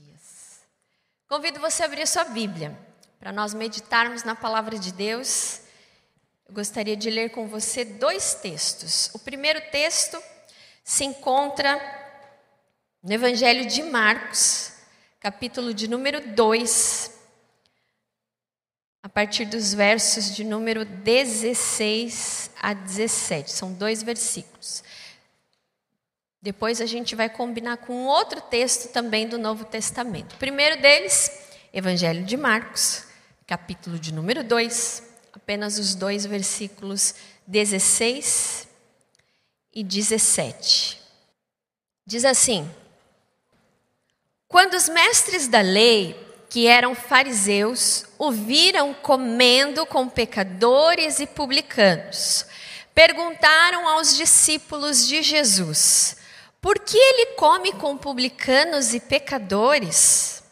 dias. Convido você a abrir a sua Bíblia para nós meditarmos na palavra de Deus. Eu gostaria de ler com você dois textos. O primeiro texto se encontra no Evangelho de Marcos, capítulo de número 2, a partir dos versos de número 16 a 17. São dois versículos. Depois a gente vai combinar com outro texto também do Novo Testamento. O primeiro deles, Evangelho de Marcos, capítulo de número 2, apenas os dois versículos 16 e 17. Diz assim: Quando os mestres da lei, que eram fariseus, o viram comendo com pecadores e publicanos, perguntaram aos discípulos de Jesus: por que ele come com publicanos e pecadores?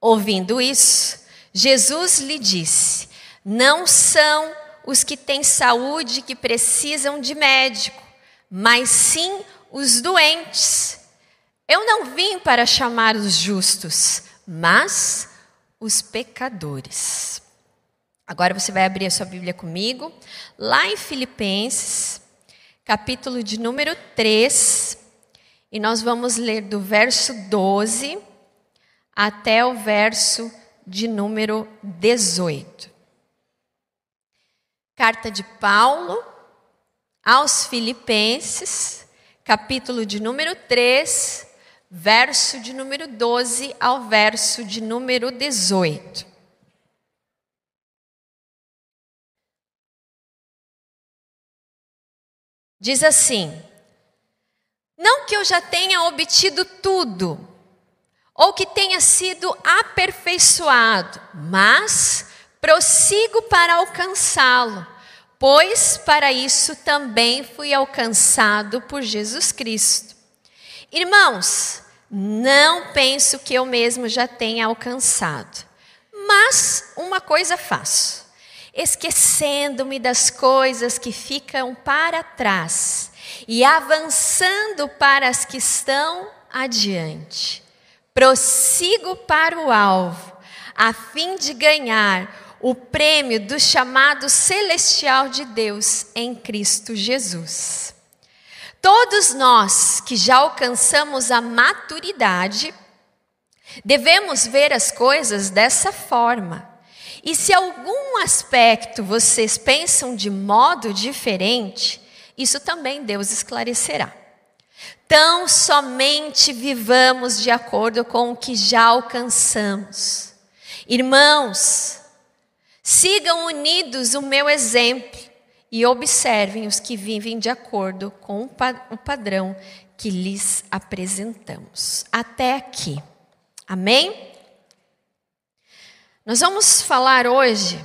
Ouvindo isso, Jesus lhe disse: Não são os que têm saúde que precisam de médico, mas sim os doentes. Eu não vim para chamar os justos, mas os pecadores. Agora você vai abrir a sua Bíblia comigo, lá em Filipenses, capítulo de número 3, e nós vamos ler do verso 12 até o verso de número 18. Carta de Paulo aos Filipenses, capítulo de número 3, verso de número 12 ao verso de número 18. Diz assim: não que eu já tenha obtido tudo, ou que tenha sido aperfeiçoado, mas prossigo para alcançá-lo, pois para isso também fui alcançado por Jesus Cristo. Irmãos, não penso que eu mesmo já tenha alcançado, mas uma coisa faço, esquecendo-me das coisas que ficam para trás e avançando para as que estão adiante. Prossigo para o alvo, a fim de ganhar o prêmio do chamado celestial de Deus em Cristo Jesus. Todos nós que já alcançamos a maturidade, devemos ver as coisas dessa forma. E se algum aspecto vocês pensam de modo diferente, isso também Deus esclarecerá. Tão somente vivamos de acordo com o que já alcançamos. Irmãos, sigam unidos o meu exemplo e observem os que vivem de acordo com o padrão que lhes apresentamos. Até aqui. Amém? Nós vamos falar hoje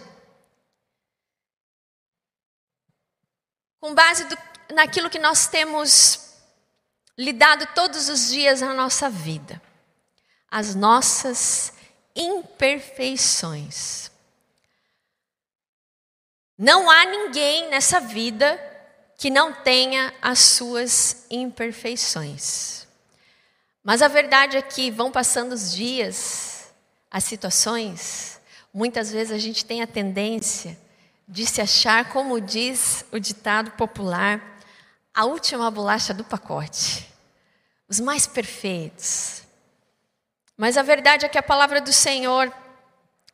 com base do, naquilo que nós temos lidado todos os dias na nossa vida, as nossas imperfeições. Não há ninguém nessa vida que não tenha as suas imperfeições. Mas a verdade é que vão passando os dias, as situações, muitas vezes a gente tem a tendência de se achar, como diz o ditado popular, a última bolacha do pacote, os mais perfeitos. Mas a verdade é que a palavra do Senhor,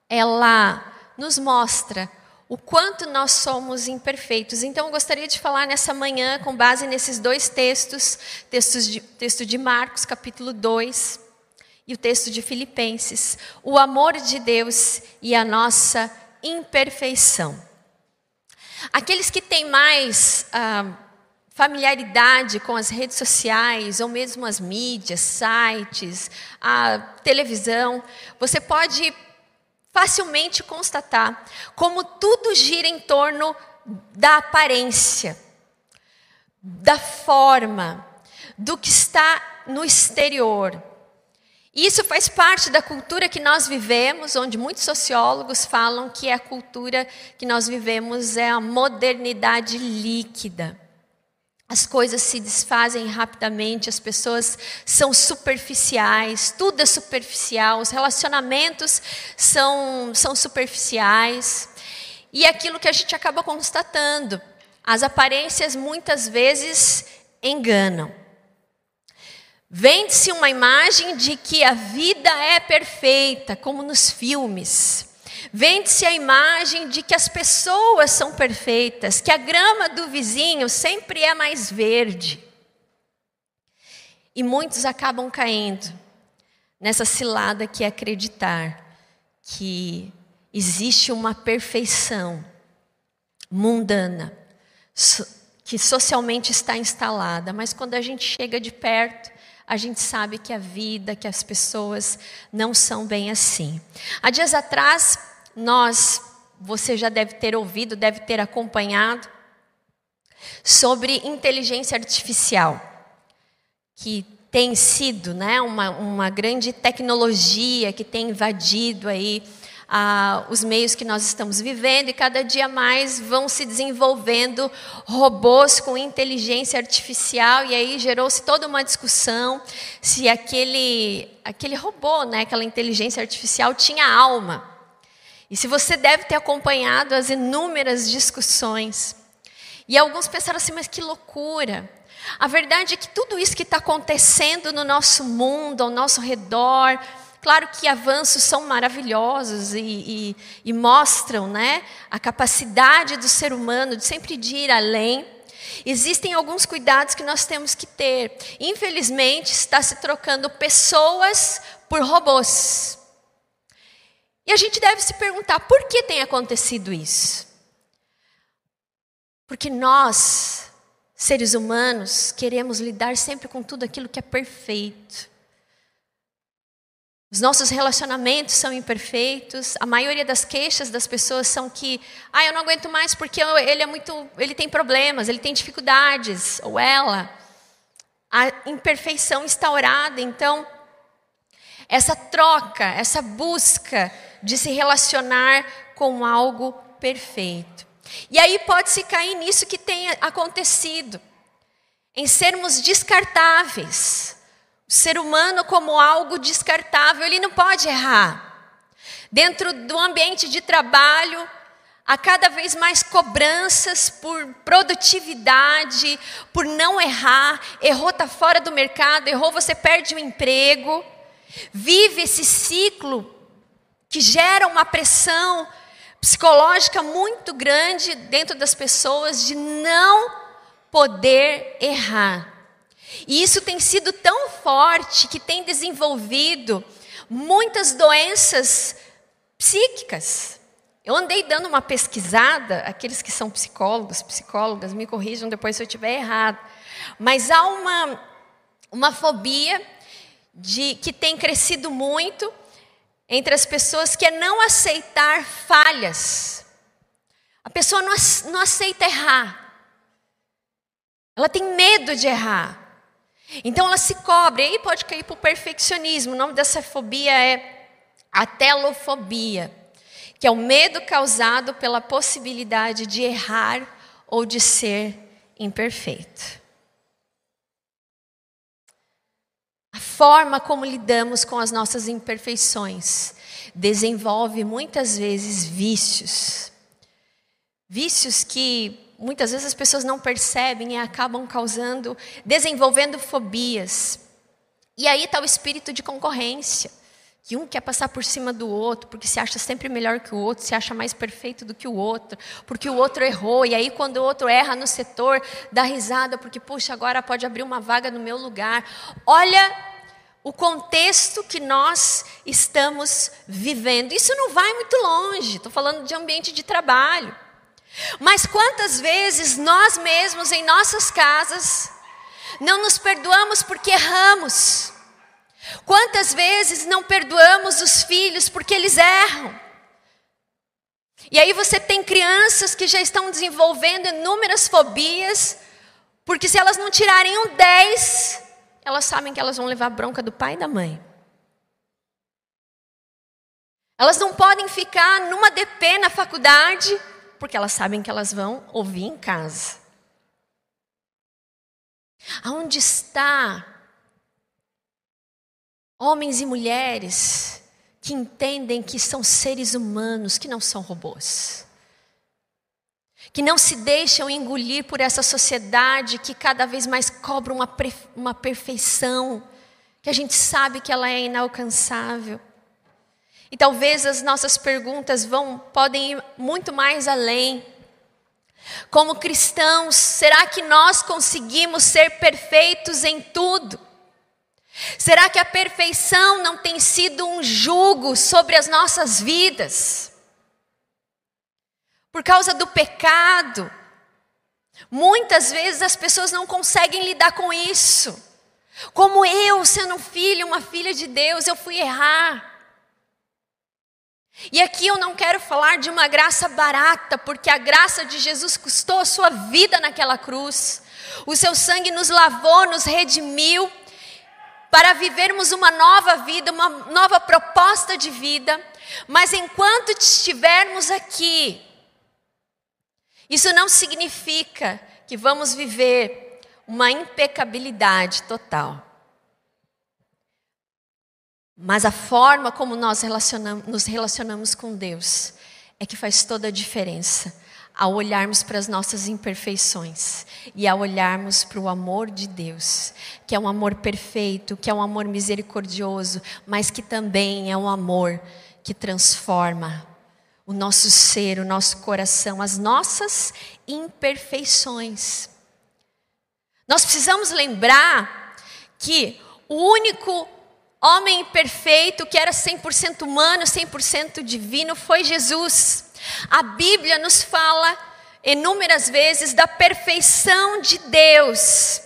ela nos mostra o quanto nós somos imperfeitos. Então, eu gostaria de falar nessa manhã, com base nesses dois textos, textos de, texto de Marcos, capítulo 2, e o texto de Filipenses, o amor de Deus e a nossa imperfeição. Aqueles que têm mais ah, familiaridade com as redes sociais, ou mesmo as mídias, sites, a televisão, você pode facilmente constatar como tudo gira em torno da aparência, da forma, do que está no exterior. Isso faz parte da cultura que nós vivemos, onde muitos sociólogos falam que a cultura que nós vivemos é a modernidade líquida. as coisas se desfazem rapidamente, as pessoas são superficiais, tudo é superficial, os relacionamentos são, são superficiais. E é aquilo que a gente acaba constatando, as aparências muitas vezes enganam. Vende-se uma imagem de que a vida é perfeita, como nos filmes. Vende-se a imagem de que as pessoas são perfeitas, que a grama do vizinho sempre é mais verde. E muitos acabam caindo nessa cilada que é acreditar que existe uma perfeição mundana, que socialmente está instalada, mas quando a gente chega de perto, a gente sabe que a vida, que as pessoas não são bem assim. Há dias atrás, nós, você já deve ter ouvido, deve ter acompanhado, sobre inteligência artificial, que tem sido né, uma, uma grande tecnologia que tem invadido aí os meios que nós estamos vivendo e cada dia mais vão se desenvolvendo robôs com inteligência artificial e aí gerou-se toda uma discussão se aquele aquele robô, né, aquela inteligência artificial tinha alma. E se você deve ter acompanhado as inúmeras discussões. E alguns pensaram assim, mas que loucura. A verdade é que tudo isso que está acontecendo no nosso mundo, ao nosso redor, claro que avanços são maravilhosos e, e, e mostram né, a capacidade do ser humano de sempre de ir além. Existem alguns cuidados que nós temos que ter. Infelizmente, está se trocando pessoas por robôs. E a gente deve se perguntar por que tem acontecido isso? Porque nós, seres humanos, queremos lidar sempre com tudo aquilo que é perfeito. Os nossos relacionamentos são imperfeitos. A maioria das queixas das pessoas são que, ah, eu não aguento mais porque ele é muito, ele tem problemas, ele tem dificuldades, ou ela. A imperfeição instaurada, então essa troca, essa busca de se relacionar com algo perfeito. E aí pode-se cair nisso que tem acontecido, em sermos descartáveis. Ser humano, como algo descartável, ele não pode errar. Dentro do ambiente de trabalho, há cada vez mais cobranças por produtividade, por não errar. Errou, está fora do mercado, errou, você perde o emprego. Vive esse ciclo que gera uma pressão psicológica muito grande dentro das pessoas de não poder errar. E isso tem sido tão forte que tem desenvolvido muitas doenças psíquicas. Eu andei dando uma pesquisada, aqueles que são psicólogos, psicólogas, me corrijam depois se eu estiver errado. Mas há uma, uma fobia de, que tem crescido muito entre as pessoas que é não aceitar falhas. A pessoa não, não aceita errar. Ela tem medo de errar. Então ela se cobre, aí pode cair para o perfeccionismo. O nome dessa fobia é a telofobia, que é o medo causado pela possibilidade de errar ou de ser imperfeito. A forma como lidamos com as nossas imperfeições desenvolve muitas vezes vícios. Vícios que muitas vezes as pessoas não percebem e acabam causando, desenvolvendo fobias. E aí está o espírito de concorrência. Que um quer passar por cima do outro, porque se acha sempre melhor que o outro, se acha mais perfeito do que o outro, porque o outro errou, e aí quando o outro erra no setor, dá risada, porque, puxa, agora pode abrir uma vaga no meu lugar. Olha o contexto que nós estamos vivendo. Isso não vai muito longe, estou falando de ambiente de trabalho. Mas quantas vezes nós mesmos, em nossas casas, não nos perdoamos porque erramos? Quantas vezes não perdoamos os filhos porque eles erram? E aí você tem crianças que já estão desenvolvendo inúmeras fobias, porque se elas não tirarem um 10, elas sabem que elas vão levar bronca do pai e da mãe. Elas não podem ficar numa DP na faculdade, porque elas sabem que elas vão ouvir em casa. Aonde está homens e mulheres que entendem que são seres humanos, que não são robôs? Que não se deixam engolir por essa sociedade que cada vez mais cobra uma, uma perfeição, que a gente sabe que ela é inalcançável. E talvez as nossas perguntas vão podem ir muito mais além. Como cristãos, será que nós conseguimos ser perfeitos em tudo? Será que a perfeição não tem sido um jugo sobre as nossas vidas? Por causa do pecado, muitas vezes as pessoas não conseguem lidar com isso. Como eu, sendo um filho, uma filha de Deus, eu fui errar. E aqui eu não quero falar de uma graça barata, porque a graça de Jesus custou a sua vida naquela cruz. O seu sangue nos lavou, nos redimiu, para vivermos uma nova vida, uma nova proposta de vida. Mas enquanto estivermos aqui, isso não significa que vamos viver uma impecabilidade total. Mas a forma como nós relacionamos, nos relacionamos com Deus é que faz toda a diferença ao olharmos para as nossas imperfeições e ao olharmos para o amor de Deus, que é um amor perfeito, que é um amor misericordioso, mas que também é um amor que transforma o nosso ser, o nosso coração, as nossas imperfeições. Nós precisamos lembrar que o único homem perfeito, que era 100% humano, 100% divino, foi Jesus. A Bíblia nos fala inúmeras vezes da perfeição de Deus,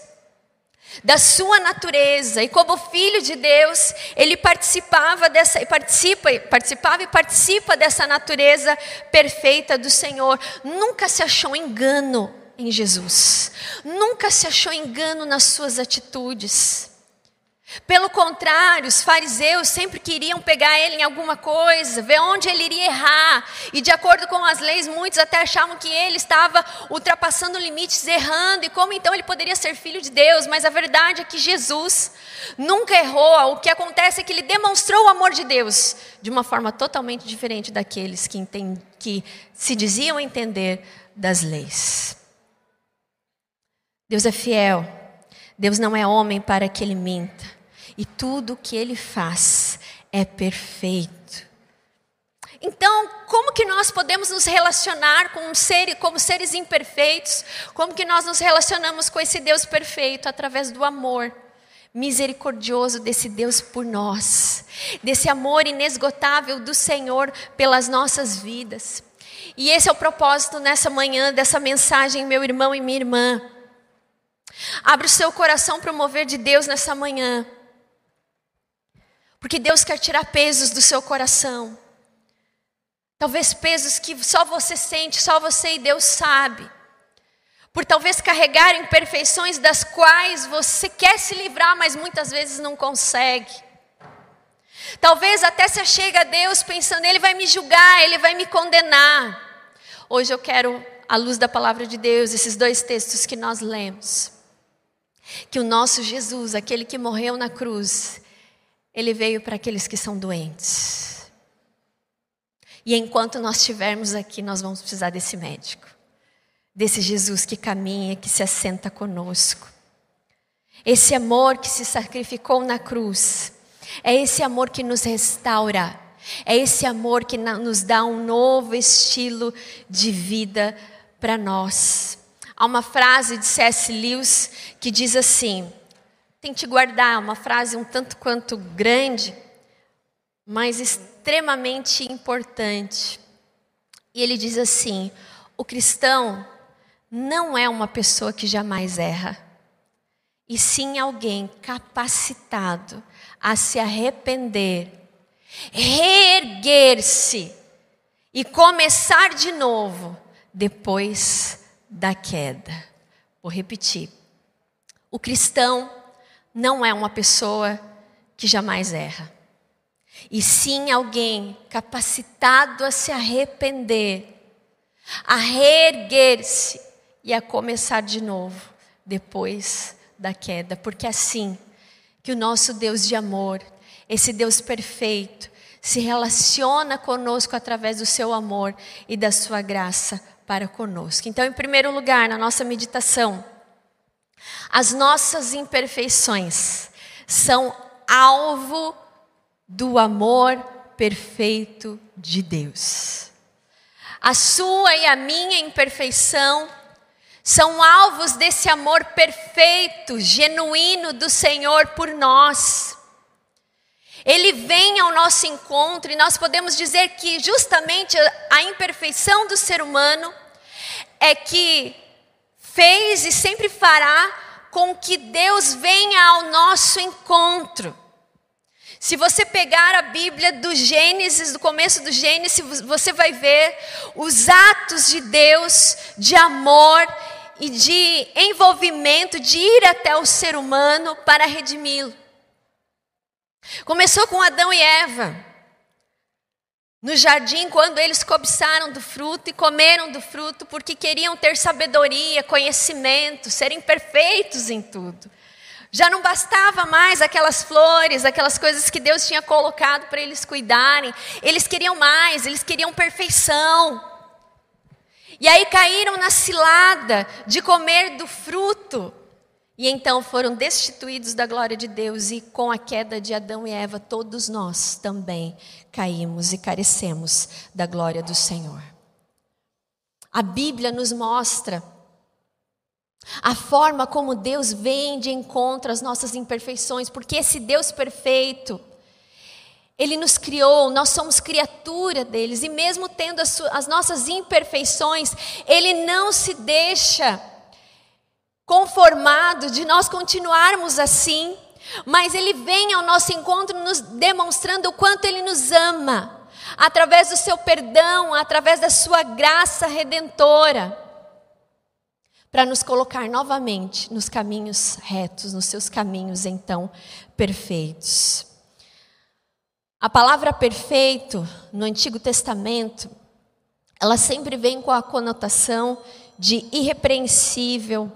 da sua natureza, e como filho de Deus, ele participava dessa, participa, participava e participa dessa natureza perfeita do Senhor. Nunca se achou engano em Jesus. Nunca se achou engano nas suas atitudes. Pelo contrário, os fariseus sempre queriam pegar ele em alguma coisa, ver onde ele iria errar. E de acordo com as leis, muitos até achavam que ele estava ultrapassando limites, errando, e como então ele poderia ser filho de Deus. Mas a verdade é que Jesus nunca errou. O que acontece é que ele demonstrou o amor de Deus de uma forma totalmente diferente daqueles que, entend... que se diziam entender das leis. Deus é fiel. Deus não é homem para que ele minta e tudo o que ele faz é perfeito. Então, como que nós podemos nos relacionar com um ser, como seres imperfeitos? Como que nós nos relacionamos com esse Deus perfeito através do amor misericordioso desse Deus por nós, desse amor inesgotável do Senhor pelas nossas vidas. E esse é o propósito nessa manhã dessa mensagem, meu irmão e minha irmã. Abre o seu coração para o mover de Deus nessa manhã. Porque Deus quer tirar pesos do seu coração. Talvez pesos que só você sente, só você e Deus sabe. Por talvez carregar imperfeições das quais você quer se livrar, mas muitas vezes não consegue. Talvez até se achega a Deus pensando, Ele vai me julgar, Ele vai me condenar. Hoje eu quero, à luz da palavra de Deus, esses dois textos que nós lemos. Que o nosso Jesus, aquele que morreu na cruz, ele veio para aqueles que são doentes. E enquanto nós estivermos aqui, nós vamos precisar desse médico, desse Jesus que caminha, que se assenta conosco. Esse amor que se sacrificou na cruz, é esse amor que nos restaura, é esse amor que nos dá um novo estilo de vida para nós. Há uma frase de C.S. Lewis que diz assim: Tente guardar uma frase um tanto quanto grande, mas extremamente importante. E ele diz assim: o cristão não é uma pessoa que jamais erra, e sim alguém capacitado a se arrepender, reerguer-se e começar de novo depois da queda. Vou repetir. O cristão não é uma pessoa que jamais erra, e sim alguém capacitado a se arrepender, a reerguer-se e a começar de novo depois da queda, porque é assim que o nosso Deus de amor, esse Deus perfeito, se relaciona conosco através do seu amor e da sua graça para conosco. Então, em primeiro lugar, na nossa meditação, as nossas imperfeições são alvo do amor perfeito de Deus. A sua e a minha imperfeição são alvos desse amor perfeito, genuíno do Senhor por nós. Ele vem ao nosso encontro e nós podemos dizer que justamente a imperfeição do ser humano é que fez e sempre fará com que Deus venha ao nosso encontro. Se você pegar a Bíblia do Gênesis, do começo do Gênesis, você vai ver os atos de Deus de amor e de envolvimento, de ir até o ser humano para redimi-lo. Começou com Adão e Eva. No jardim, quando eles cobiçaram do fruto e comeram do fruto, porque queriam ter sabedoria, conhecimento, serem perfeitos em tudo. Já não bastava mais aquelas flores, aquelas coisas que Deus tinha colocado para eles cuidarem. Eles queriam mais, eles queriam perfeição. E aí caíram na cilada de comer do fruto e então foram destituídos da glória de Deus, e com a queda de Adão e Eva, todos nós também caímos e carecemos da glória do Senhor. A Bíblia nos mostra a forma como Deus vem de encontro às nossas imperfeições, porque esse Deus perfeito, Ele nos criou, nós somos criatura deles, e mesmo tendo as, as nossas imperfeições, Ele não se deixa conformado de nós continuarmos assim, mas Ele vem ao nosso encontro nos demonstrando o quanto Ele nos ama, através do seu perdão, através da sua graça redentora, para nos colocar novamente nos caminhos retos, nos seus caminhos então perfeitos. A palavra perfeito no Antigo Testamento, ela sempre vem com a conotação de irrepreensível,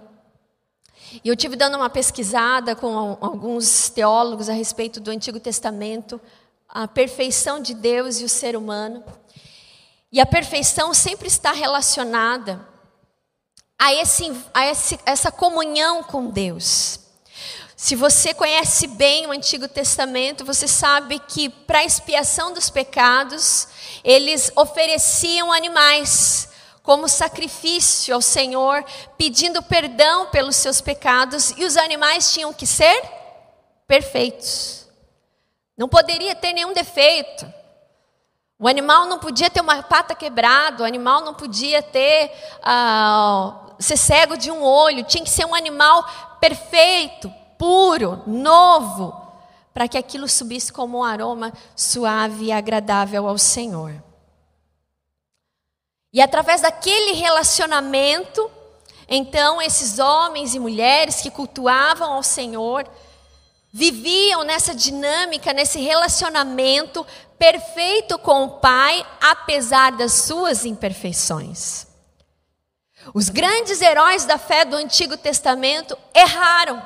e eu tive dando uma pesquisada com alguns teólogos a respeito do Antigo Testamento, a perfeição de Deus e o ser humano. E a perfeição sempre está relacionada a, esse, a esse, essa comunhão com Deus. Se você conhece bem o Antigo Testamento, você sabe que para expiação dos pecados, eles ofereciam animais como sacrifício ao Senhor, pedindo perdão pelos seus pecados, e os animais tinham que ser perfeitos. Não poderia ter nenhum defeito. O animal não podia ter uma pata quebrada, o animal não podia ter uh, ser cego de um olho, tinha que ser um animal perfeito, puro, novo, para que aquilo subisse como um aroma suave e agradável ao Senhor. E através daquele relacionamento, então esses homens e mulheres que cultuavam ao Senhor, viviam nessa dinâmica, nesse relacionamento perfeito com o Pai, apesar das suas imperfeições. Os grandes heróis da fé do Antigo Testamento erraram,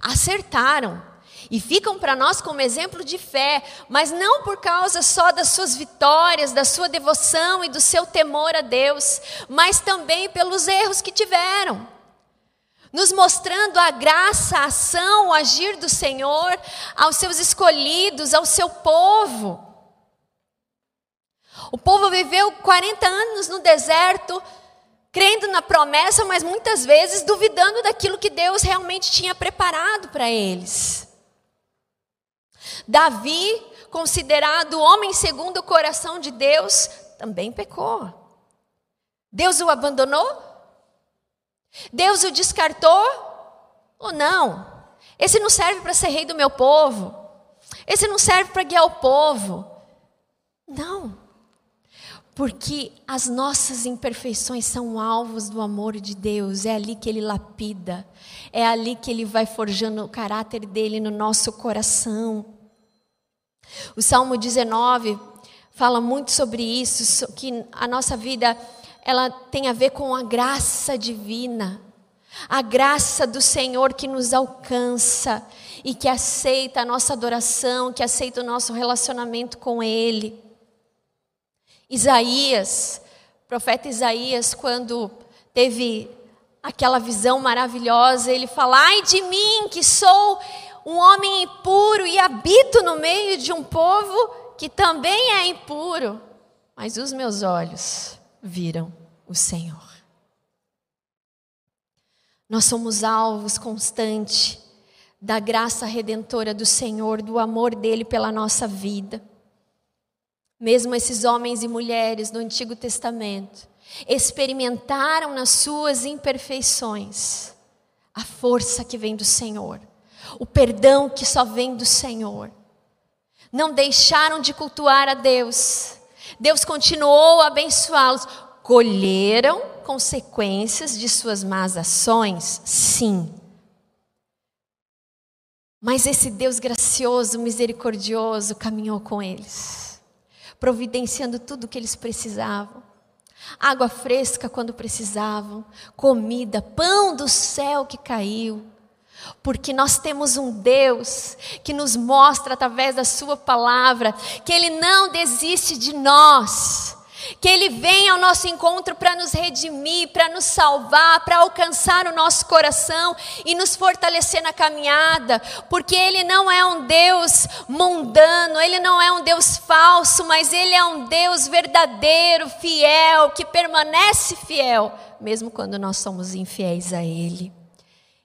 acertaram, e ficam para nós como exemplo de fé, mas não por causa só das suas vitórias, da sua devoção e do seu temor a Deus, mas também pelos erros que tiveram. Nos mostrando a graça, a ação, o agir do Senhor aos seus escolhidos, ao seu povo. O povo viveu 40 anos no deserto, crendo na promessa, mas muitas vezes duvidando daquilo que Deus realmente tinha preparado para eles. Davi, considerado homem segundo o coração de Deus, também pecou. Deus o abandonou? Deus o descartou? Ou não? Esse não serve para ser rei do meu povo. Esse não serve para guiar o povo. Não. Porque as nossas imperfeições são alvos do amor de Deus, é ali que Ele lapida, é ali que Ele vai forjando o caráter dele no nosso coração. O Salmo 19 fala muito sobre isso, que a nossa vida ela tem a ver com a graça divina. A graça do Senhor que nos alcança e que aceita a nossa adoração, que aceita o nosso relacionamento com Ele. Isaías, profeta Isaías, quando teve aquela visão maravilhosa, ele fala: Ai de mim, que sou um homem impuro e habito no meio de um povo que também é impuro, mas os meus olhos viram o Senhor. Nós somos alvos constantes da graça redentora do Senhor, do amor dele pela nossa vida. Mesmo esses homens e mulheres do Antigo Testamento experimentaram nas suas imperfeições a força que vem do Senhor, o perdão que só vem do Senhor. Não deixaram de cultuar a Deus. Deus continuou a abençoá-los. Colheram consequências de suas más ações? Sim. Mas esse Deus gracioso, misericordioso, caminhou com eles, providenciando tudo o que eles precisavam. Água fresca quando precisavam, comida, pão do céu que caiu. Porque nós temos um Deus que nos mostra através da Sua palavra que Ele não desiste de nós que Ele venha ao nosso encontro para nos redimir, para nos salvar, para alcançar o nosso coração e nos fortalecer na caminhada, porque Ele não é um Deus mundano, Ele não é um Deus falso, mas Ele é um Deus verdadeiro, fiel, que permanece fiel, mesmo quando nós somos infiéis a Ele.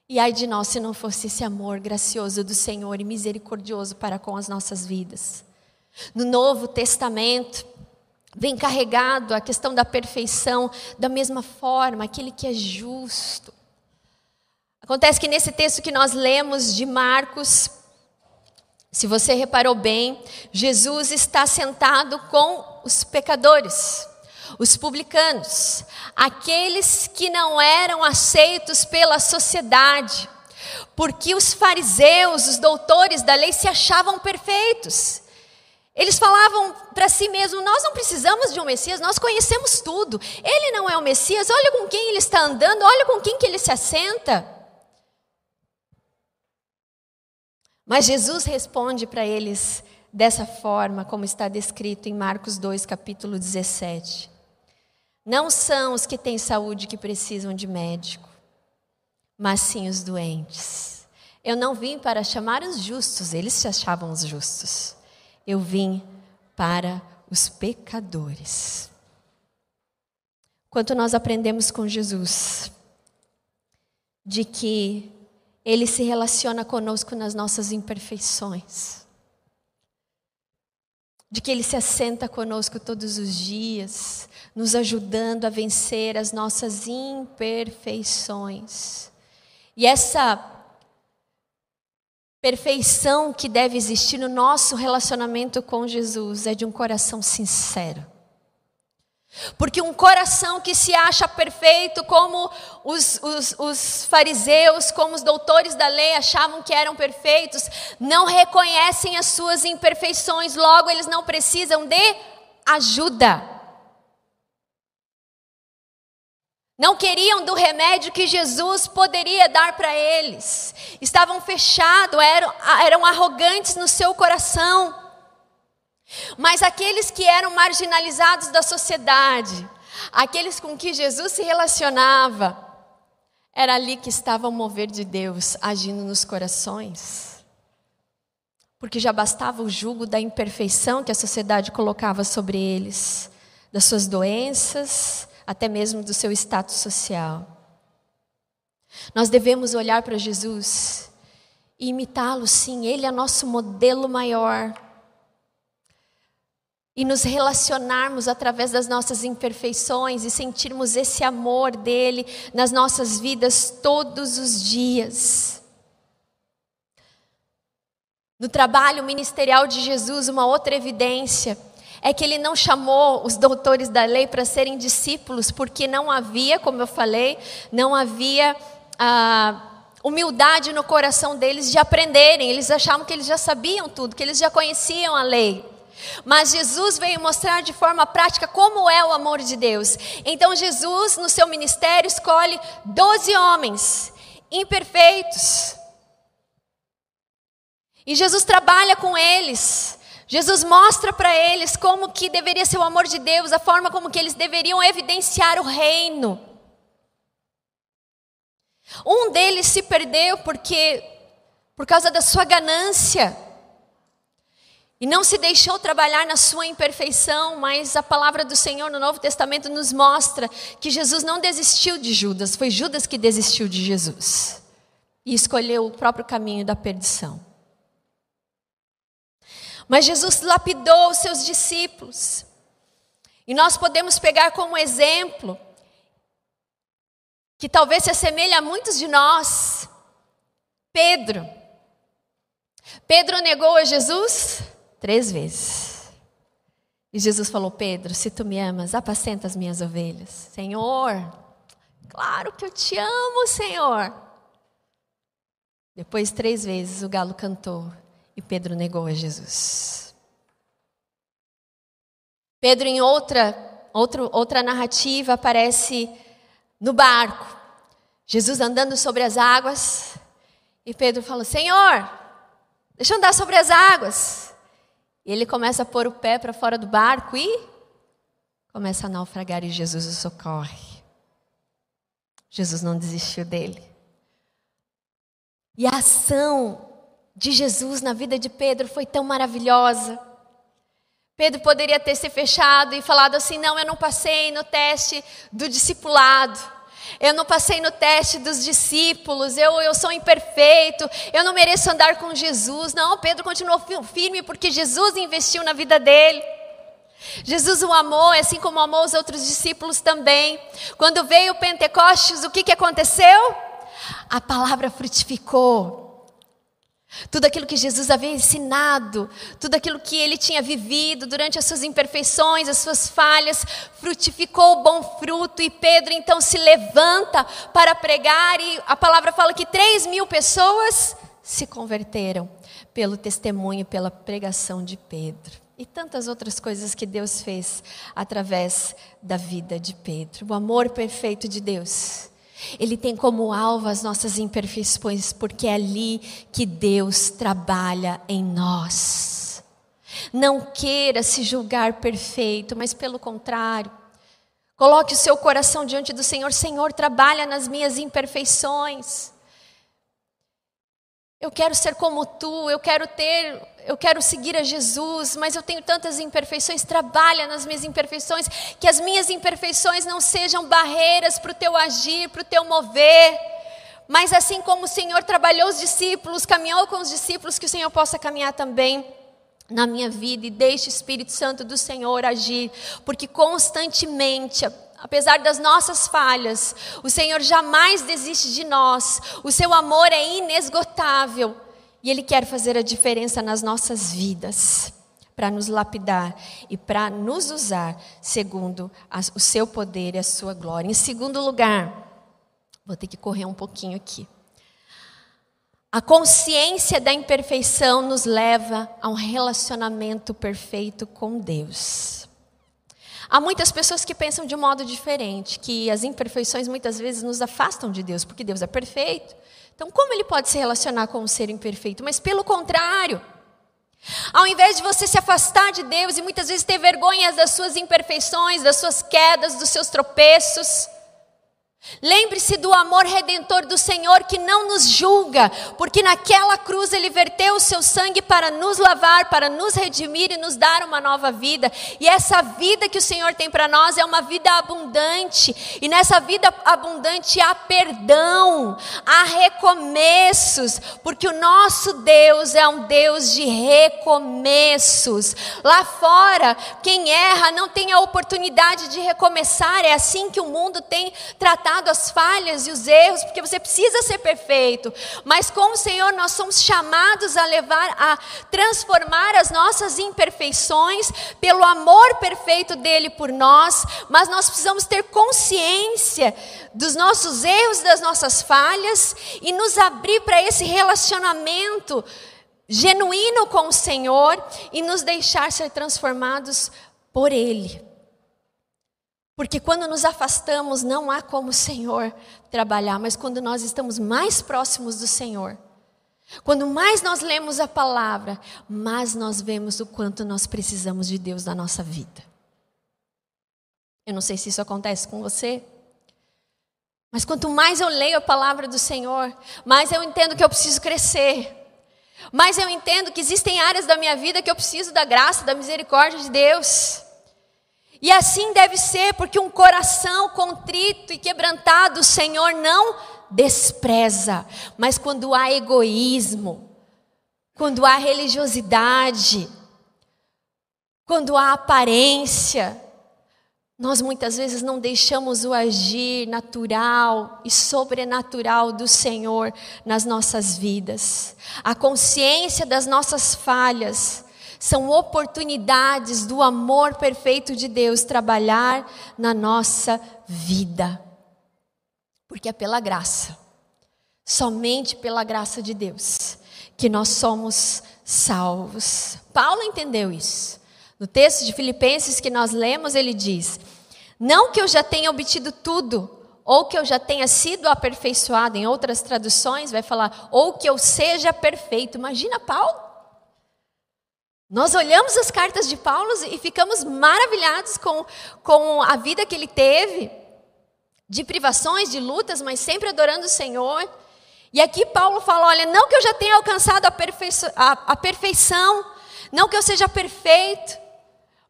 E ai de nós se não fosse esse amor gracioso do Senhor e misericordioso para com as nossas vidas. No Novo Testamento, vem carregado a questão da perfeição da mesma forma, aquele que é justo. Acontece que nesse texto que nós lemos de Marcos, se você reparou bem, Jesus está sentado com os pecadores, os publicanos, aqueles que não eram aceitos pela sociedade, porque os fariseus, os doutores da lei se achavam perfeitos. Eles falavam para si mesmos: Nós não precisamos de um Messias, nós conhecemos tudo. Ele não é o Messias, olha com quem ele está andando, olha com quem que ele se assenta. Mas Jesus responde para eles dessa forma, como está descrito em Marcos 2, capítulo 17. Não são os que têm saúde que precisam de médico, mas sim os doentes. Eu não vim para chamar os justos, eles se achavam os justos eu vim para os pecadores. Quanto nós aprendemos com Jesus, de que Ele se relaciona conosco nas nossas imperfeições, de que Ele se assenta conosco todos os dias, nos ajudando a vencer as nossas imperfeições. E essa perfeição que deve existir no nosso relacionamento com Jesus é de um coração sincero. Porque um coração que se acha perfeito, como os, os, os, fariseus, como os doutores da lei achavam que eram perfeitos, não reconhecem as suas imperfeições, logo eles não precisam de ajuda. Não queriam do remédio que Jesus poderia dar para eles. Estavam fechados, eram, eram arrogantes no seu coração. Mas aqueles que eram marginalizados da sociedade, aqueles com que Jesus se relacionava, era ali que estava o mover de Deus agindo nos corações. Porque já bastava o jugo da imperfeição que a sociedade colocava sobre eles, das suas doenças, até mesmo do seu status social. Nós devemos olhar para Jesus e imitá-lo, sim, ele é nosso modelo maior. E nos relacionarmos através das nossas imperfeições e sentirmos esse amor dele nas nossas vidas todos os dias. No trabalho ministerial de Jesus, uma outra evidência é que ele não chamou os doutores da lei para serem discípulos, porque não havia, como eu falei, não havia ah, humildade no coração deles de aprenderem. Eles achavam que eles já sabiam tudo, que eles já conheciam a lei. Mas Jesus veio mostrar de forma prática como é o amor de Deus. Então Jesus, no seu ministério, escolhe doze homens imperfeitos. E Jesus trabalha com eles. Jesus mostra para eles como que deveria ser o amor de Deus, a forma como que eles deveriam evidenciar o reino. Um deles se perdeu porque por causa da sua ganância. E não se deixou trabalhar na sua imperfeição, mas a palavra do Senhor no Novo Testamento nos mostra que Jesus não desistiu de Judas, foi Judas que desistiu de Jesus e escolheu o próprio caminho da perdição. Mas Jesus lapidou os seus discípulos. E nós podemos pegar como exemplo que talvez se assemelhe a muitos de nós, Pedro. Pedro negou a Jesus três vezes. E Jesus falou: Pedro, se tu me amas, apacenta as minhas ovelhas. Senhor, claro que eu te amo, Senhor. Depois, três vezes, o galo cantou e Pedro negou a Jesus. Pedro, em outra, outra, outra narrativa, aparece no barco. Jesus andando sobre as águas. E Pedro falou: Senhor, deixa eu andar sobre as águas. E ele começa a pôr o pé para fora do barco e começa a naufragar e Jesus o socorre. Jesus não desistiu dele. E a ação de Jesus na vida de Pedro foi tão maravilhosa. Pedro poderia ter se fechado e falado assim: não, eu não passei no teste do discipulado. Eu não passei no teste dos discípulos, eu, eu sou imperfeito, eu não mereço andar com Jesus. Não, Pedro continuou firme porque Jesus investiu na vida dele. Jesus o amou, assim como amou os outros discípulos também. Quando veio o Pentecostes, o que, que aconteceu? A palavra frutificou. Tudo aquilo que Jesus havia ensinado, tudo aquilo que ele tinha vivido durante as suas imperfeições, as suas falhas, frutificou o bom fruto. E Pedro então se levanta para pregar, e a palavra fala que três mil pessoas se converteram pelo testemunho, pela pregação de Pedro. E tantas outras coisas que Deus fez através da vida de Pedro. O amor perfeito de Deus ele tem como alvo as nossas imperfeições, porque é ali que Deus trabalha em nós. Não queira se julgar perfeito, mas pelo contrário, coloque o seu coração diante do Senhor. Senhor, trabalha nas minhas imperfeições. Eu quero ser como tu, eu quero ter, eu quero seguir a Jesus, mas eu tenho tantas imperfeições. Trabalha nas minhas imperfeições, que as minhas imperfeições não sejam barreiras para o teu agir, para o teu mover. Mas assim como o Senhor trabalhou os discípulos, caminhou com os discípulos, que o Senhor possa caminhar também na minha vida e deixe o Espírito Santo do Senhor agir, porque constantemente Apesar das nossas falhas, o Senhor jamais desiste de nós. O seu amor é inesgotável e Ele quer fazer a diferença nas nossas vidas, para nos lapidar e para nos usar segundo a, o seu poder e a sua glória. Em segundo lugar, vou ter que correr um pouquinho aqui. A consciência da imperfeição nos leva a um relacionamento perfeito com Deus. Há muitas pessoas que pensam de um modo diferente, que as imperfeições muitas vezes nos afastam de Deus, porque Deus é perfeito. Então, como ele pode se relacionar com um ser imperfeito? Mas pelo contrário, ao invés de você se afastar de Deus e muitas vezes ter vergonha das suas imperfeições, das suas quedas, dos seus tropeços, Lembre-se do amor redentor do Senhor que não nos julga, porque naquela cruz ele verteu o seu sangue para nos lavar, para nos redimir e nos dar uma nova vida. E essa vida que o Senhor tem para nós é uma vida abundante, e nessa vida abundante há perdão, há recomeços, porque o nosso Deus é um Deus de recomeços. Lá fora, quem erra não tem a oportunidade de recomeçar, é assim que o mundo tem tratado as falhas e os erros, porque você precisa ser perfeito. Mas com o Senhor nós somos chamados a levar, a transformar as nossas imperfeições pelo amor perfeito dele por nós. Mas nós precisamos ter consciência dos nossos erros, das nossas falhas e nos abrir para esse relacionamento genuíno com o Senhor e nos deixar ser transformados por Ele. Porque quando nos afastamos, não há como o Senhor trabalhar, mas quando nós estamos mais próximos do Senhor, quando mais nós lemos a palavra, mais nós vemos o quanto nós precisamos de Deus na nossa vida. Eu não sei se isso acontece com você, mas quanto mais eu leio a palavra do Senhor, mais eu entendo que eu preciso crescer. Mais eu entendo que existem áreas da minha vida que eu preciso da graça, da misericórdia de Deus. E assim deve ser, porque um coração contrito e quebrantado o Senhor não despreza, mas quando há egoísmo, quando há religiosidade, quando há aparência, nós muitas vezes não deixamos o agir natural e sobrenatural do Senhor nas nossas vidas. A consciência das nossas falhas são oportunidades do amor perfeito de Deus trabalhar na nossa vida. Porque é pela graça, somente pela graça de Deus, que nós somos salvos. Paulo entendeu isso. No texto de Filipenses que nós lemos, ele diz: Não que eu já tenha obtido tudo, ou que eu já tenha sido aperfeiçoado, em outras traduções vai falar, ou que eu seja perfeito. Imagina Paulo. Nós olhamos as cartas de Paulo e ficamos maravilhados com, com a vida que ele teve, de privações, de lutas, mas sempre adorando o Senhor. E aqui Paulo fala: olha, não que eu já tenha alcançado a, perfeição, a, a perfeição não que eu seja perfeito,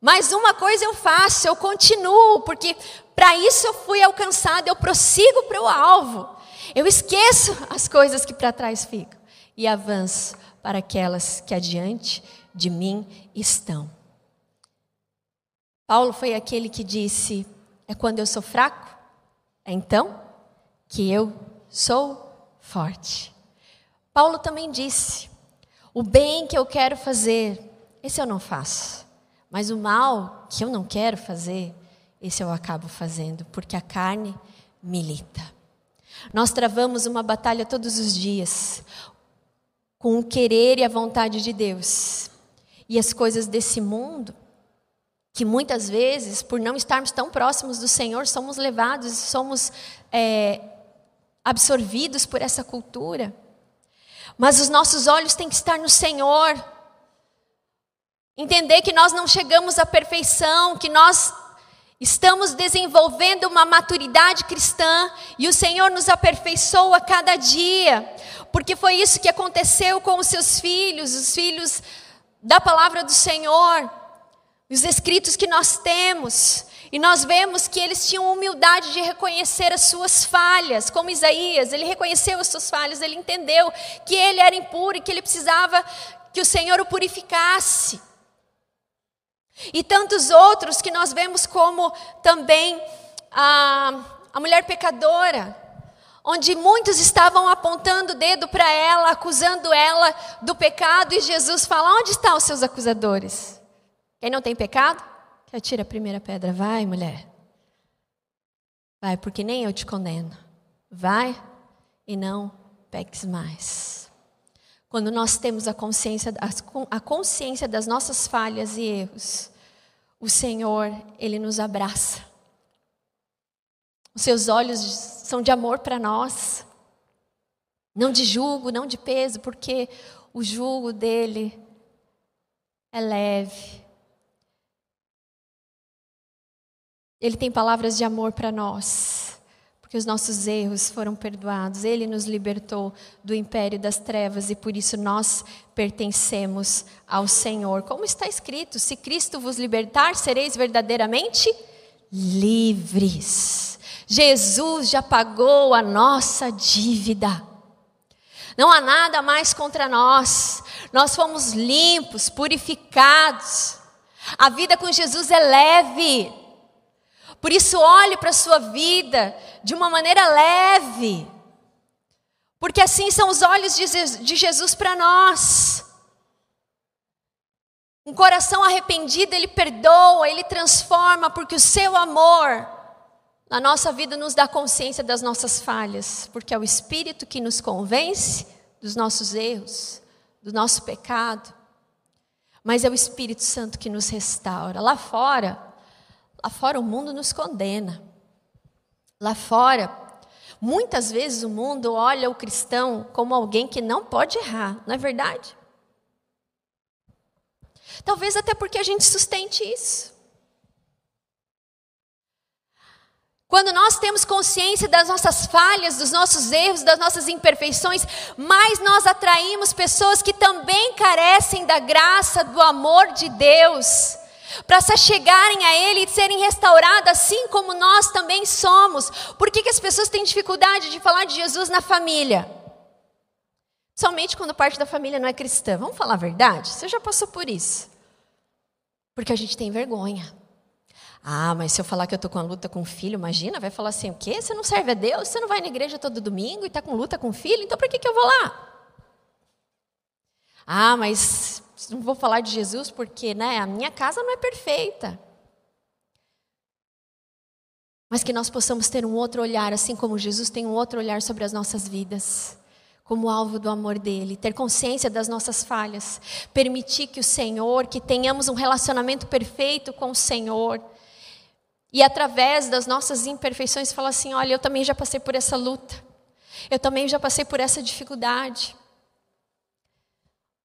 mas uma coisa eu faço, eu continuo, porque para isso eu fui alcançado, eu prossigo para o alvo. Eu esqueço as coisas que para trás ficam e avanço para aquelas que adiante de mim estão. Paulo foi aquele que disse: É quando eu sou fraco, é então que eu sou forte. Paulo também disse: O bem que eu quero fazer, esse eu não faço. Mas o mal que eu não quero fazer, esse eu acabo fazendo, porque a carne milita. Nós travamos uma batalha todos os dias com o querer e a vontade de Deus. E as coisas desse mundo, que muitas vezes, por não estarmos tão próximos do Senhor, somos levados, somos é, absorvidos por essa cultura. Mas os nossos olhos têm que estar no Senhor. Entender que nós não chegamos à perfeição, que nós estamos desenvolvendo uma maturidade cristã e o Senhor nos aperfeiçoa cada dia, porque foi isso que aconteceu com os seus filhos, os filhos da palavra do Senhor, os escritos que nós temos. E nós vemos que eles tinham humildade de reconhecer as suas falhas, como Isaías, ele reconheceu as suas falhas, ele entendeu que ele era impuro e que ele precisava que o Senhor o purificasse. E tantos outros que nós vemos como também a, a mulher pecadora, onde muitos estavam apontando o dedo para ela, acusando ela do pecado, e Jesus fala: Onde estão os seus acusadores? Quem não tem pecado? Que atira a primeira pedra. Vai, mulher. Vai, porque nem eu te condeno. Vai e não peques mais. Quando nós temos a consciência, a consciência das nossas falhas e erros, o Senhor, Ele nos abraça. Os seus olhos são de amor para nós, não de julgo, não de peso, porque o julgo dele é leve. Ele tem palavras de amor para nós porque os nossos erros foram perdoados. Ele nos libertou do império das trevas e por isso nós pertencemos ao Senhor. Como está escrito: se Cristo vos libertar, sereis verdadeiramente livres. Jesus já pagou a nossa dívida. Não há nada mais contra nós. Nós fomos limpos, purificados. A vida com Jesus é leve. Por isso, olhe para a sua vida de uma maneira leve. Porque assim são os olhos de Jesus para nós. Um coração arrependido, ele perdoa, ele transforma, porque o seu amor na nossa vida nos dá consciência das nossas falhas, porque é o Espírito que nos convence dos nossos erros, do nosso pecado, mas é o Espírito Santo que nos restaura. Lá fora, lá fora o mundo nos condena. Lá fora, muitas vezes o mundo olha o cristão como alguém que não pode errar, não é verdade? Talvez até porque a gente sustente isso. Quando nós temos consciência das nossas falhas, dos nossos erros, das nossas imperfeições, mais nós atraímos pessoas que também carecem da graça, do amor de Deus, para se chegarem a Ele e serem restauradas, assim como nós também somos. Por que, que as pessoas têm dificuldade de falar de Jesus na família? Somente quando parte da família não é cristã. Vamos falar a verdade? Você já passou por isso. Porque a gente tem vergonha. Ah, mas se eu falar que eu estou com a luta com o filho, imagina, vai falar assim: o quê? Você não serve a Deus? Você não vai na igreja todo domingo e está com luta com o filho? Então por que, que eu vou lá? Ah, mas não vou falar de Jesus porque né, a minha casa não é perfeita. Mas que nós possamos ter um outro olhar, assim como Jesus tem um outro olhar sobre as nossas vidas como alvo do amor dele, ter consciência das nossas falhas, permitir que o Senhor, que tenhamos um relacionamento perfeito com o Senhor, e através das nossas imperfeições falar assim: olha, eu também já passei por essa luta, eu também já passei por essa dificuldade.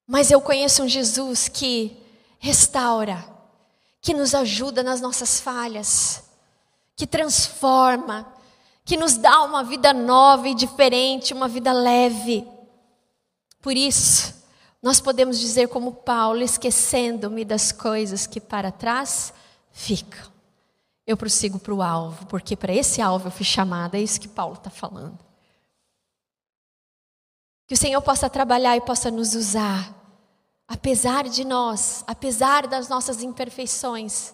Mas eu conheço um Jesus que restaura, que nos ajuda nas nossas falhas, que transforma, que nos dá uma vida nova e diferente, uma vida leve. Por isso, nós podemos dizer, como Paulo, esquecendo-me das coisas que para trás ficam eu prossigo para o alvo, porque para esse alvo eu fui chamada, é isso que Paulo está falando. Que o Senhor possa trabalhar e possa nos usar, apesar de nós, apesar das nossas imperfeições,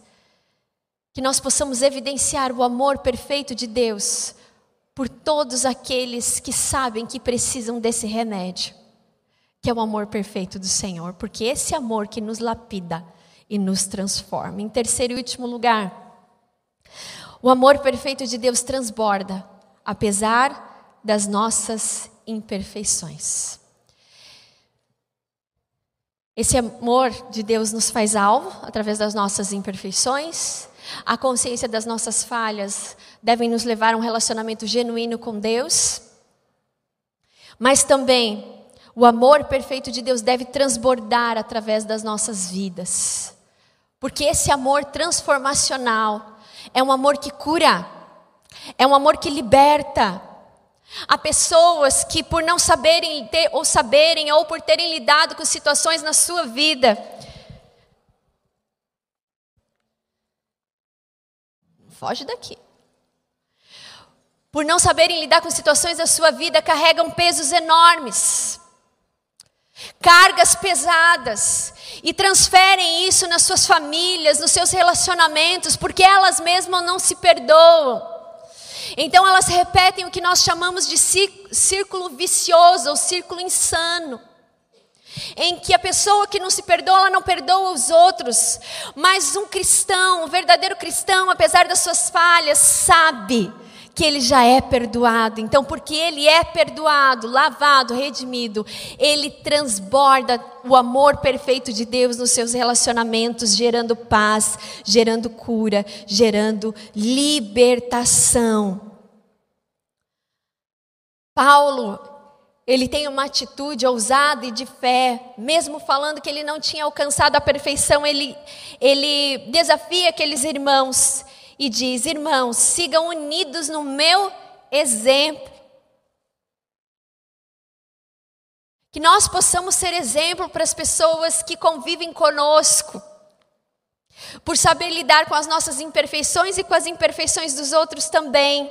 que nós possamos evidenciar o amor perfeito de Deus por todos aqueles que sabem que precisam desse remédio, que é o amor perfeito do Senhor, porque esse amor que nos lapida e nos transforma. Em terceiro e último lugar, o amor perfeito de Deus transborda, apesar das nossas imperfeições. Esse amor de Deus nos faz alvo através das nossas imperfeições. A consciência das nossas falhas devem nos levar a um relacionamento genuíno com Deus. Mas também o amor perfeito de Deus deve transbordar através das nossas vidas. Porque esse amor transformacional é um amor que cura, é um amor que liberta. Há pessoas que, por não saberem ter, ou saberem, ou por terem lidado com situações na sua vida, foge daqui. Por não saberem lidar com situações da sua vida, carregam pesos enormes cargas pesadas e transferem isso nas suas famílias, nos seus relacionamentos, porque elas mesmas não se perdoam. Então elas repetem o que nós chamamos de círculo vicioso ou círculo insano. Em que a pessoa que não se perdoa, ela não perdoa os outros, mas um cristão, um verdadeiro cristão, apesar das suas falhas, sabe que ele já é perdoado. Então, porque ele é perdoado, lavado, redimido, ele transborda o amor perfeito de Deus nos seus relacionamentos, gerando paz, gerando cura, gerando libertação. Paulo, ele tem uma atitude ousada e de fé, mesmo falando que ele não tinha alcançado a perfeição, ele, ele desafia aqueles irmãos e diz: Irmãos, sigam unidos no meu exemplo. Que nós possamos ser exemplo para as pessoas que convivem conosco, por saber lidar com as nossas imperfeições e com as imperfeições dos outros também,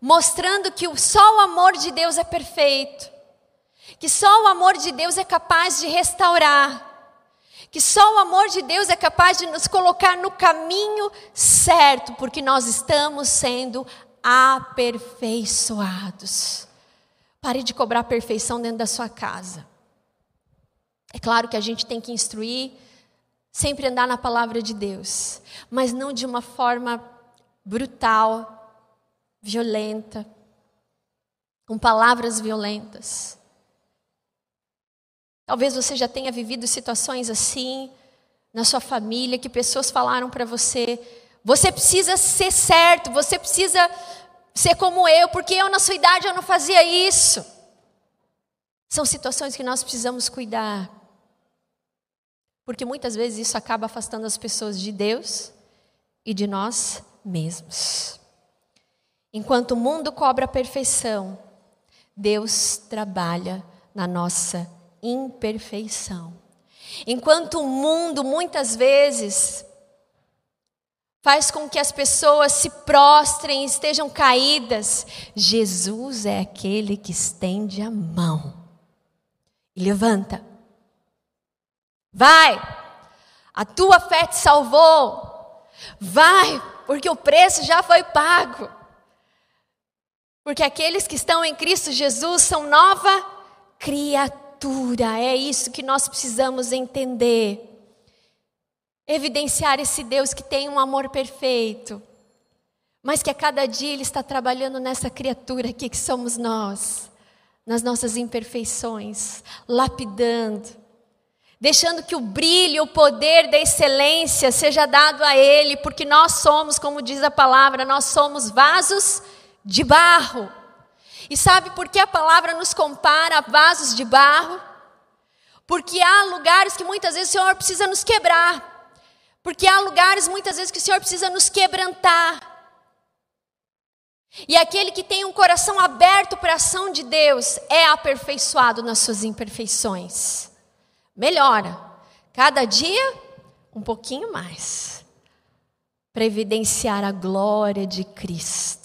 mostrando que só o amor de Deus é perfeito, que só o amor de Deus é capaz de restaurar, que só o amor de Deus é capaz de nos colocar no caminho certo, porque nós estamos sendo aperfeiçoados. Pare de cobrar perfeição dentro da sua casa. É claro que a gente tem que instruir, sempre andar na palavra de Deus, mas não de uma forma brutal, violenta, com palavras violentas. Talvez você já tenha vivido situações assim na sua família, que pessoas falaram para você: você precisa ser certo, você precisa ser como eu, porque eu na sua idade eu não fazia isso. São situações que nós precisamos cuidar. Porque muitas vezes isso acaba afastando as pessoas de Deus e de nós mesmos. Enquanto o mundo cobra a perfeição, Deus trabalha na nossa imperfeição. Enquanto o mundo muitas vezes faz com que as pessoas se prostrem, estejam caídas, Jesus é aquele que estende a mão e levanta. Vai, a tua fé te salvou. Vai, porque o preço já foi pago. Porque aqueles que estão em Cristo Jesus são nova criatura. É isso que nós precisamos entender. Evidenciar esse Deus que tem um amor perfeito, mas que a cada dia Ele está trabalhando nessa criatura aqui que somos nós, nas nossas imperfeições, lapidando, deixando que o brilho, o poder da excelência seja dado a Ele, porque nós somos, como diz a palavra, nós somos vasos de barro. E sabe por que a palavra nos compara a vasos de barro? Porque há lugares que muitas vezes o Senhor precisa nos quebrar. Porque há lugares muitas vezes que o Senhor precisa nos quebrantar. E aquele que tem um coração aberto para a ação de Deus é aperfeiçoado nas suas imperfeições. Melhora. Cada dia um pouquinho mais. Para evidenciar a glória de Cristo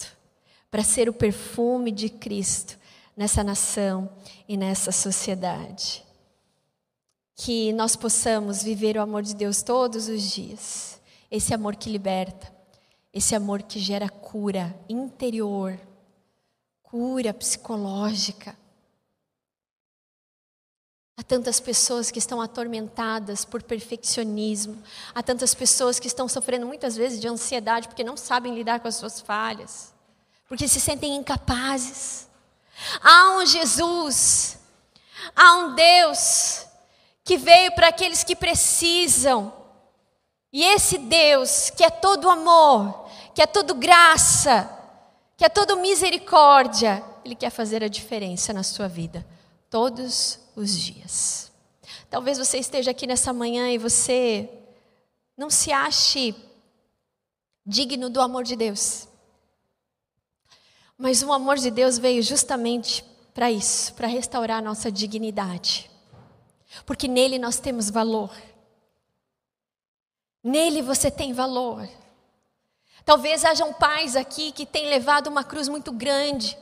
para ser o perfume de Cristo nessa nação e nessa sociedade. Que nós possamos viver o amor de Deus todos os dias. Esse amor que liberta, esse amor que gera cura interior, cura psicológica. Há tantas pessoas que estão atormentadas por perfeccionismo, há tantas pessoas que estão sofrendo muitas vezes de ansiedade porque não sabem lidar com as suas falhas porque se sentem incapazes. Há um Jesus, há um Deus que veio para aqueles que precisam. E esse Deus, que é todo amor, que é todo graça, que é todo misericórdia, Ele quer fazer a diferença na sua vida, todos os dias. Talvez você esteja aqui nessa manhã e você não se ache digno do amor de Deus. Mas o amor de Deus veio justamente para isso, para restaurar a nossa dignidade. Porque nele nós temos valor. Nele você tem valor. Talvez hajam pais aqui que têm levado uma cruz muito grande,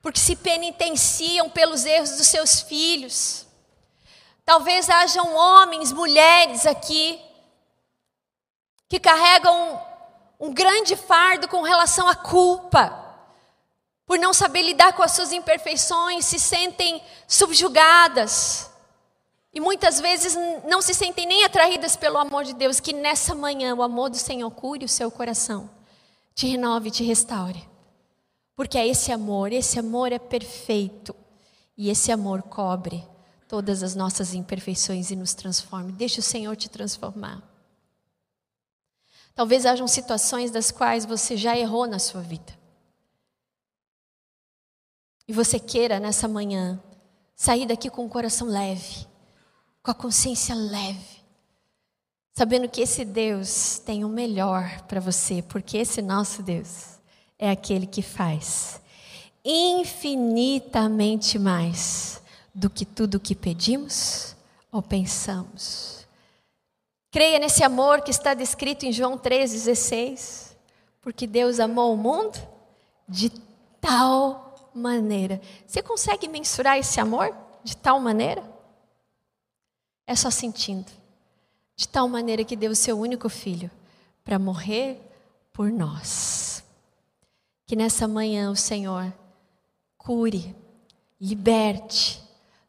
porque se penitenciam pelos erros dos seus filhos. Talvez hajam homens, mulheres aqui, que carregam um, um grande fardo com relação à culpa por não saber lidar com as suas imperfeições, se sentem subjugadas. E muitas vezes não se sentem nem atraídas pelo amor de Deus, que nessa manhã o amor do Senhor cure o seu coração, te renove te restaure. Porque é esse amor, esse amor é perfeito. E esse amor cobre todas as nossas imperfeições e nos transforma. Deixa o Senhor te transformar. Talvez hajam situações das quais você já errou na sua vida. E você queira nessa manhã sair daqui com o coração leve, com a consciência leve, sabendo que esse Deus tem o melhor para você, porque esse nosso Deus é aquele que faz infinitamente mais do que tudo o que pedimos ou pensamos. Creia nesse amor que está descrito em João 3,16, porque Deus amou o mundo de tal maneira. Você consegue mensurar esse amor de tal maneira? É só sentindo. De tal maneira que deu o seu único filho para morrer por nós. Que nessa manhã o Senhor cure, liberte,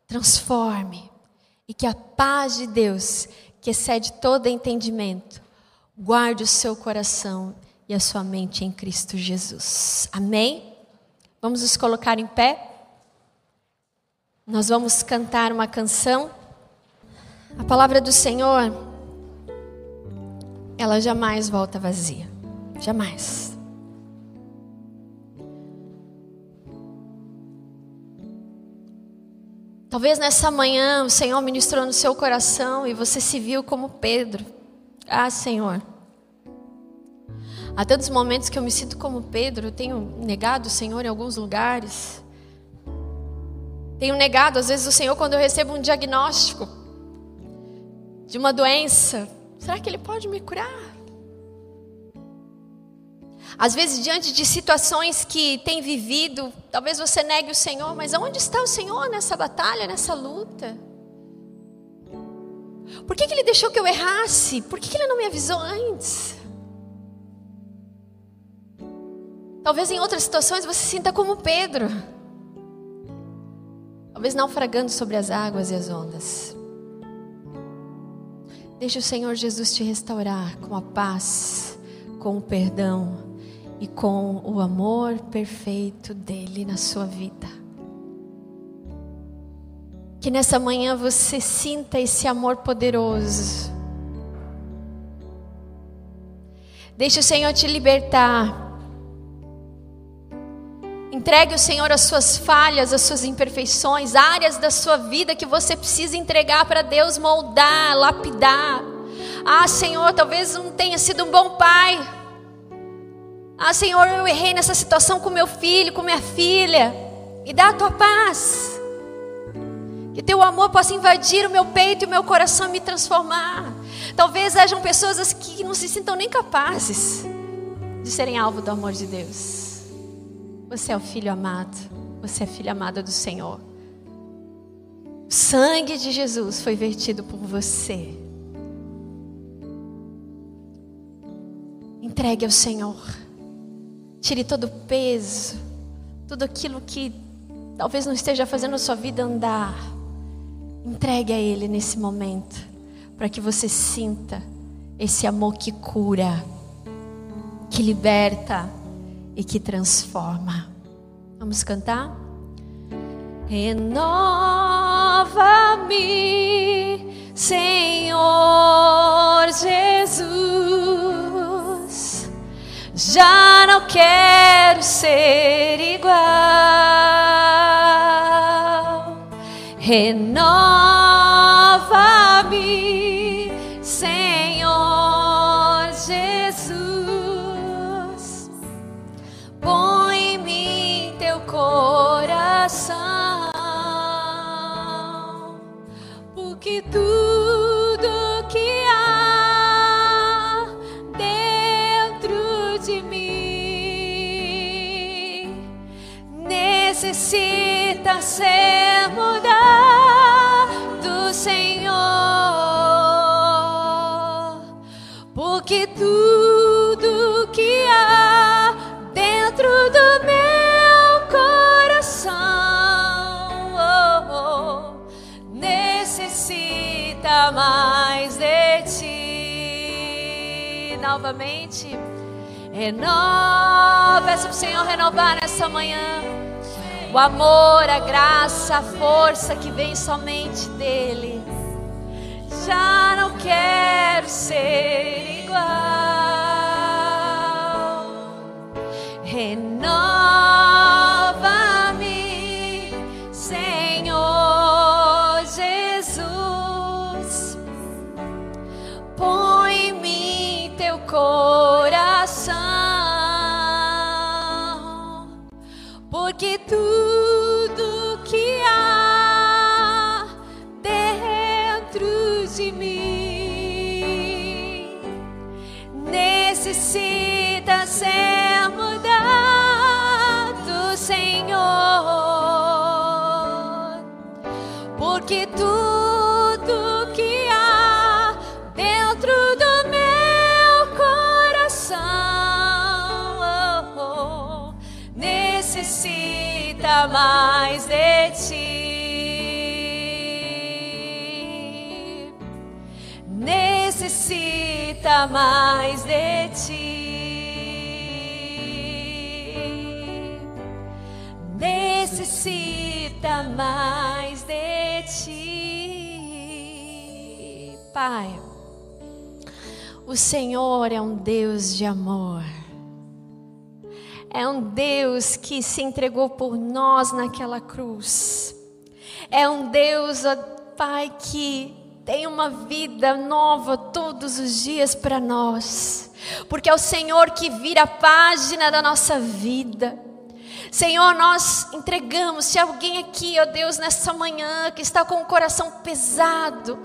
transforme e que a paz de Deus, que excede todo entendimento, guarde o seu coração e a sua mente em Cristo Jesus. Amém? Vamos nos colocar em pé. Nós vamos cantar uma canção A palavra do Senhor, ela jamais volta vazia. Jamais. Talvez nessa manhã o Senhor ministrou no seu coração e você se viu como Pedro. Ah, Senhor. Há tantos momentos que eu me sinto como Pedro, eu tenho negado o Senhor em alguns lugares. Tenho negado, às vezes, o Senhor quando eu recebo um diagnóstico de uma doença. Será que Ele pode me curar? Às vezes, diante de situações que tem vivido, talvez você negue o Senhor, mas aonde está o Senhor nessa batalha, nessa luta? Por que, que Ele deixou que eu errasse? Por que, que Ele não me avisou antes? Talvez em outras situações você sinta como Pedro. Talvez naufragando sobre as águas e as ondas. Deixe o Senhor Jesus te restaurar com a paz, com o perdão e com o amor perfeito dele na sua vida. Que nessa manhã você sinta esse amor poderoso. Deixe o Senhor te libertar. Entregue o Senhor as suas falhas, as suas imperfeições, áreas da sua vida que você precisa entregar para Deus moldar, lapidar. Ah, Senhor, talvez não tenha sido um bom pai. Ah, Senhor, eu errei nessa situação com meu filho, com minha filha. Me dá a tua paz. Que teu amor possa invadir o meu peito e o meu coração e me transformar. Talvez hajam pessoas que não se sintam nem capazes de serem alvo do amor de Deus. Você é o filho amado. Você é filha amada do Senhor. O sangue de Jesus foi vertido por você. Entregue ao Senhor. Tire todo o peso, tudo aquilo que talvez não esteja fazendo a sua vida andar. Entregue a Ele nesse momento, para que você sinta esse amor que cura, que liberta e que transforma. Vamos cantar? Renova-me, Senhor Jesus já não quero ser igual. Renova-me, coração, porque tu Novamente. Renova, peça para o Senhor renovar nessa manhã o amor, a graça, a força que vem somente dEle. Já não quero ser igual. Renova-me, coração. porque tudo mais de ti. Necessita mais de ti. Necessita mais de ti. Pai, o Senhor é um Deus de amor. É um Deus que se entregou por nós naquela cruz. É um Deus, ó Pai, que tem uma vida nova todos os dias para nós. Porque é o Senhor que vira a página da nossa vida. Senhor, nós entregamos. Se alguém aqui, ó Deus, nessa manhã, que está com o coração pesado,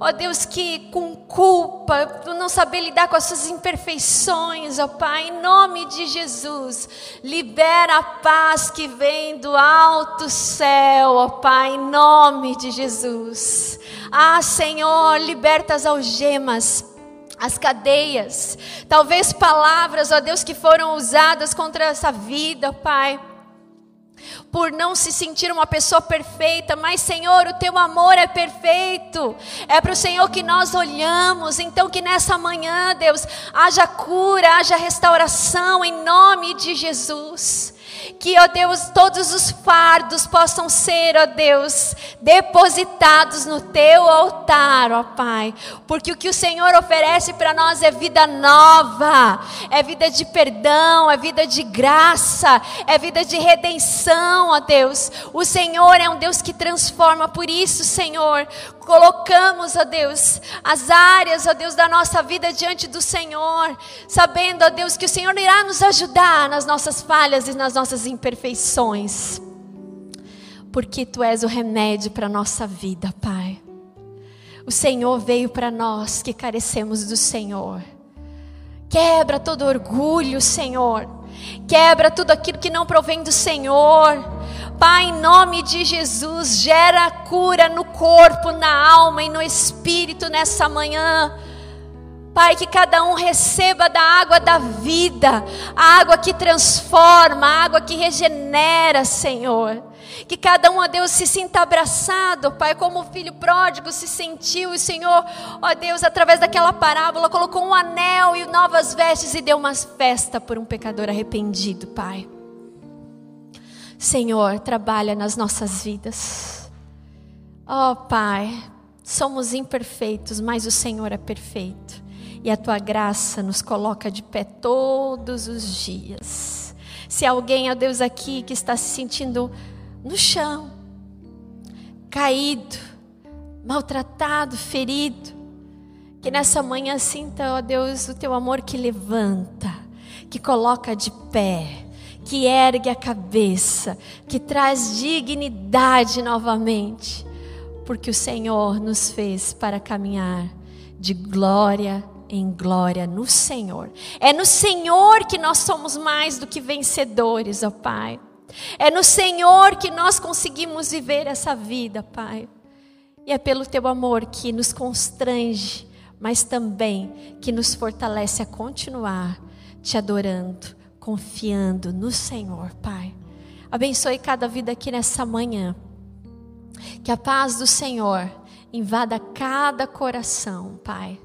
ó Deus, que com culpa, por não saber lidar com as suas imperfeições, ó Pai, em nome de Jesus, libera a paz que vem do alto céu, ó Pai, em nome de Jesus. Ah, Senhor, liberta as algemas as cadeias, talvez palavras, ó Deus, que foram usadas contra essa vida, Pai. Por não se sentir uma pessoa perfeita, mas Senhor, o teu amor é perfeito. É para o Senhor que nós olhamos. Então, que nessa manhã, Deus, haja cura, haja restauração em nome de Jesus. Que, ó Deus, todos os fardos possam ser, ó Deus, depositados no teu altar, ó Pai. Porque o que o Senhor oferece para nós é vida nova, é vida de perdão, é vida de graça, é vida de redenção, ó Deus. O Senhor é um Deus que transforma, por isso, Senhor, colocamos, ó Deus, as áreas, ó Deus, da nossa vida diante do Senhor, sabendo, ó Deus, que o Senhor irá nos ajudar nas nossas falhas e nas nossas nossas imperfeições, porque Tu és o remédio para a nossa vida, Pai. O Senhor veio para nós que carecemos do Senhor. Quebra todo orgulho, Senhor. Quebra tudo aquilo que não provém do Senhor. Pai, em nome de Jesus, gera cura no corpo, na alma e no espírito nessa manhã. Pai, que cada um receba da água da vida, a água que transforma, a água que regenera, Senhor. Que cada um, ó Deus, se sinta abraçado, Pai, como o filho pródigo se sentiu. E Senhor, ó Deus, através daquela parábola, colocou um anel e novas vestes e deu uma festa por um pecador arrependido, Pai. Senhor, trabalha nas nossas vidas. Ó Pai, somos imperfeitos, mas o Senhor é perfeito e a tua graça nos coloca de pé todos os dias. Se alguém, ó Deus, aqui que está se sentindo no chão, caído, maltratado, ferido, que nessa manhã sinta, ó Deus, o teu amor que levanta, que coloca de pé, que ergue a cabeça, que traz dignidade novamente, porque o Senhor nos fez para caminhar de glória em glória no Senhor. É no Senhor que nós somos mais do que vencedores, ó Pai. É no Senhor que nós conseguimos viver essa vida, Pai. E é pelo teu amor que nos constrange, mas também que nos fortalece a continuar te adorando, confiando no Senhor, Pai. Abençoe cada vida aqui nessa manhã. Que a paz do Senhor invada cada coração, Pai.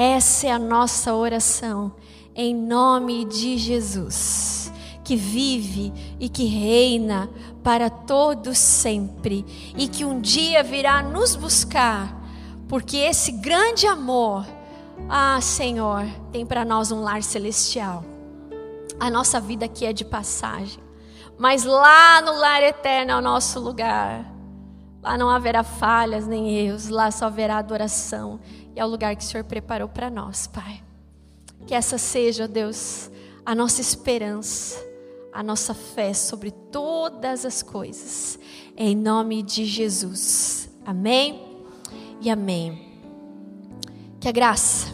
Essa é a nossa oração, em nome de Jesus, que vive e que reina para todos sempre e que um dia virá nos buscar, porque esse grande amor, ah, Senhor, tem para nós um lar celestial. A nossa vida aqui é de passagem, mas lá no lar eterno é o nosso lugar. Lá não haverá falhas nem erros, lá só haverá adoração e é o lugar que o Senhor preparou para nós, Pai. Que essa seja, Deus, a nossa esperança, a nossa fé sobre todas as coisas, em nome de Jesus. Amém e amém. Que a graça,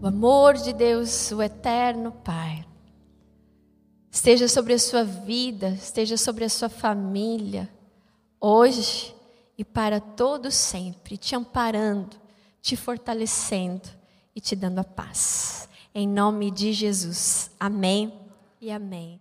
o amor de Deus, o eterno Pai, esteja sobre a sua vida, esteja sobre a sua família, hoje e para todo sempre, te amparando te fortalecendo e te dando a paz. Em nome de Jesus. Amém e amém.